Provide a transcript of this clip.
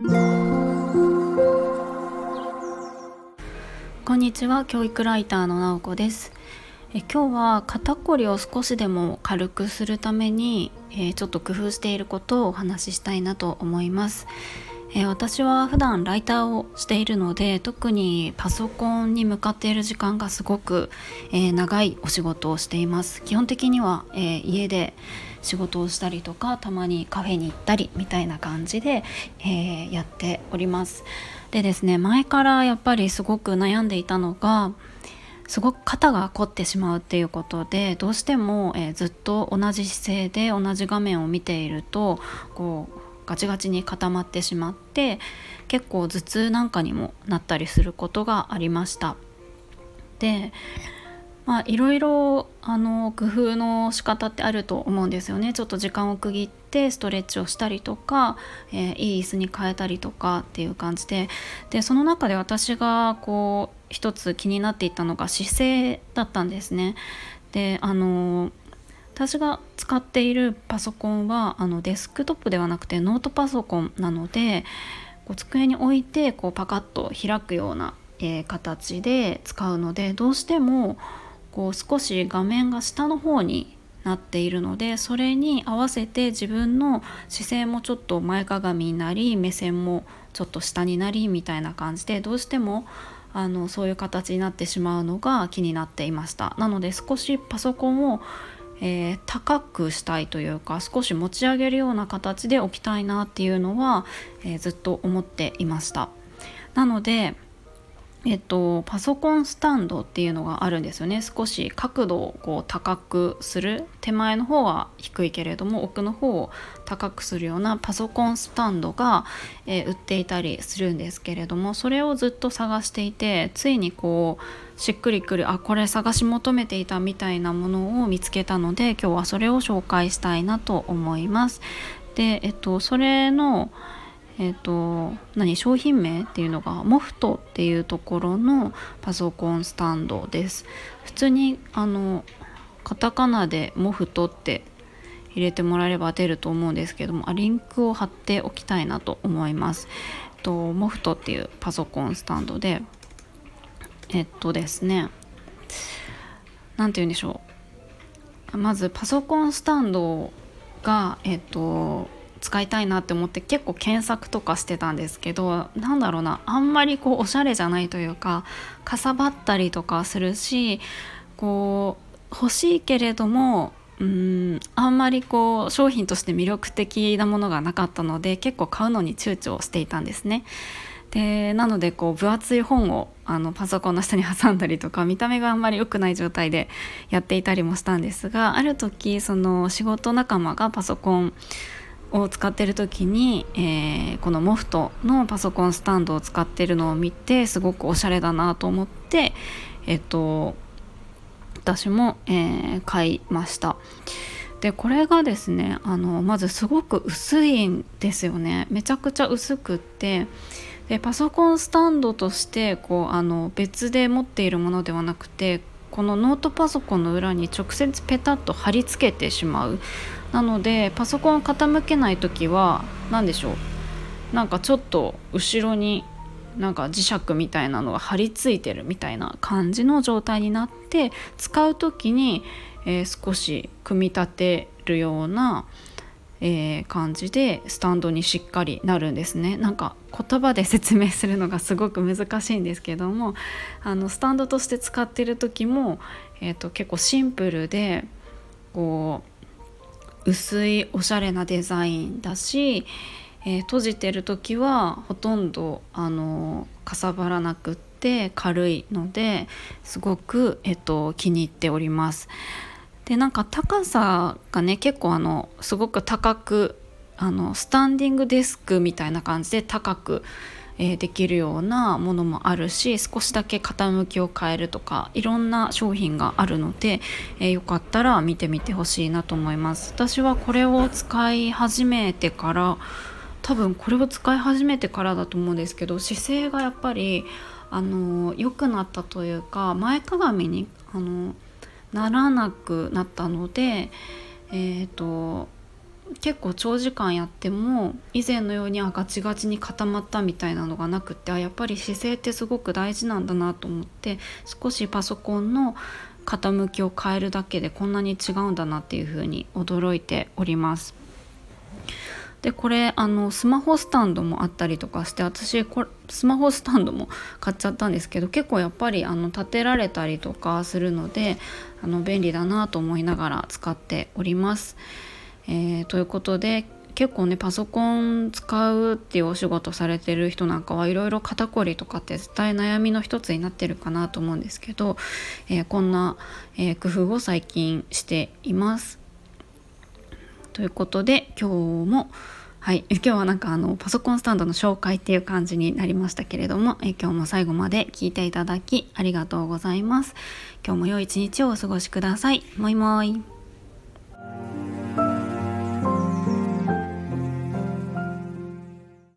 こんにちは教育ライターの直子です。え今日は肩こりを少しでも軽くするために、えー、ちょっと工夫していることをお話ししたいなと思います、えー、私は普段ライターをしているので特にパソコンに向かっている時間がすごく、えー、長いお仕事をしています。基本的には、え家で仕事をしたりとかたまにカフェに行ったりみたいな感じで、え、やっております。でですね前からやっぱりすごく悩んでいたのがすごく肩が凝ってしまうっていうことでどうしても、え、ずっと同じ姿勢で同じ画面を見ているとこうガチガチに固まってしまって結構頭痛なんかにもなったりすることがありました。でまあいろいろあの工夫の仕方ってあると思うんですよね。ちょっと時間を区切ってストレッチをしたりとか、えー、いい椅子に変えたりとかっていう感じで。でその中で私がこう一つ気になっていたのが姿勢だったんですね。であの私が使っているパソコンはあのデスクトップではなくてノートパソコンなのでこう机に置いてこうパカッと開くような、えー、形で使うのでどうしてもこう少し画面が下の方になっているのでそれに合わせて自分の姿勢もちょっと前かがみになり目線もちょっと下になりみたいな感じでどうしてもあのそういう形になってしまうのが気になっていました。なので少しパソコンを、えー、高くしたいというか少し持ち上げるような形で置きたいなっていうのは、えー、ずっと思っていました。なのでえっと、パソコンスタンドっていうのがあるんですよね少し角度をこう高くする手前の方は低いけれども奥の方を高くするようなパソコンスタンドが、えー、売っていたりするんですけれどもそれをずっと探していてついにこうしっくりくるあこれ探し求めていたみたいなものを見つけたので今日はそれを紹介したいなと思います。で、えっと、それのえーと、何商品名っていうのがモフトっていうところのパソコンスタンドです。普通にあのカタカナでモフトって入れてもらえれば出ると思うんですけどもあリンクを貼っておきたいなと思います、えっと、モフトっていうパソコンスタンドでえっとですね何て言うんでしょう。まずパソコンスタンドがえっと使いたいなって思って結構検索とかしてたんですけどなんだろうなあんまりこうおしゃれじゃないというかかさばったりとかするしこう欲しいけれどもうんあんまりこう商品として魅力的なものがなかったので結構買うのに躊躇していたんですね。でなのでこう分厚い本をあのパソコンの下に挟んだりとか見た目があんまり良くない状態でやっていたりもしたんですがある時その仕事仲間がパソコンを使ってる時に、えー、このモフトのパソコンスタンドを使ってるのを見てすごくおしゃれだなと思ってえっと私も、えー、買いました。でこれがですねあのまずすごく薄いんですよね。めちゃくちゃ薄くってでパソコンスタンドとしてこうあの別で持っているものではなくてこのノートパソコンの裏に直接ペタッと貼り付けてしまう。なのでパソコンを傾けない時は何でしょう？なんかちょっと後ろになんか磁石みたいなのが張り付いてるみたいな感じの状態になって使う時に、えー、少し組み立てるような、えー、感じでスタンドにしっかりなるんですねなんか言葉で説明するのがすごく難しいんですけどもあのスタンドとして使ってる時も、えーと結構シンプルでこう薄いおしゃれなデザインだし、えー、閉じてる時はほとんどあのかさばらなくって軽いのですごく、えっと、気に入っております。でなんか高さがね結構あのすごく高くあのスタンディングデスクみたいな感じで高くえー、できるようなものもあるし少しだけ傾きを変えるとかいろんな商品があるので、えー、よかったら見てみてほしいなと思います。私はこれを使い始めてから多分これを使い始めてからだと思うんですけど姿勢がやっぱりあの良くなったというか前かがみにあのならなくなったのでえっ、ー、と結構長時間やっても以前のようにあガチガチに固まったみたいなのがなくってあやっぱり姿勢ってすごく大事なんだなと思って少しパソコンの傾きを変えるだけでこんなに違うんだなっていうふうに驚いております。でこれあのスマホスタンドもあったりとかして私これスマホスタンドも買っちゃったんですけど結構やっぱりあの立てられたりとかするのであの便利だなと思いながら使っております。えー、ということで結構ねパソコン使うっていうお仕事されてる人なんかはいろいろ肩こりとかって絶対悩みの一つになってるかなと思うんですけど、えー、こんな、えー、工夫を最近しています。ということで今日もはい、今日はなんかあのパソコンスタンドの紹介っていう感じになりましたけれどもえ今日も最後まで聞いていただきありがとうございます。今日も良い一日をお過ごしください。もいもい。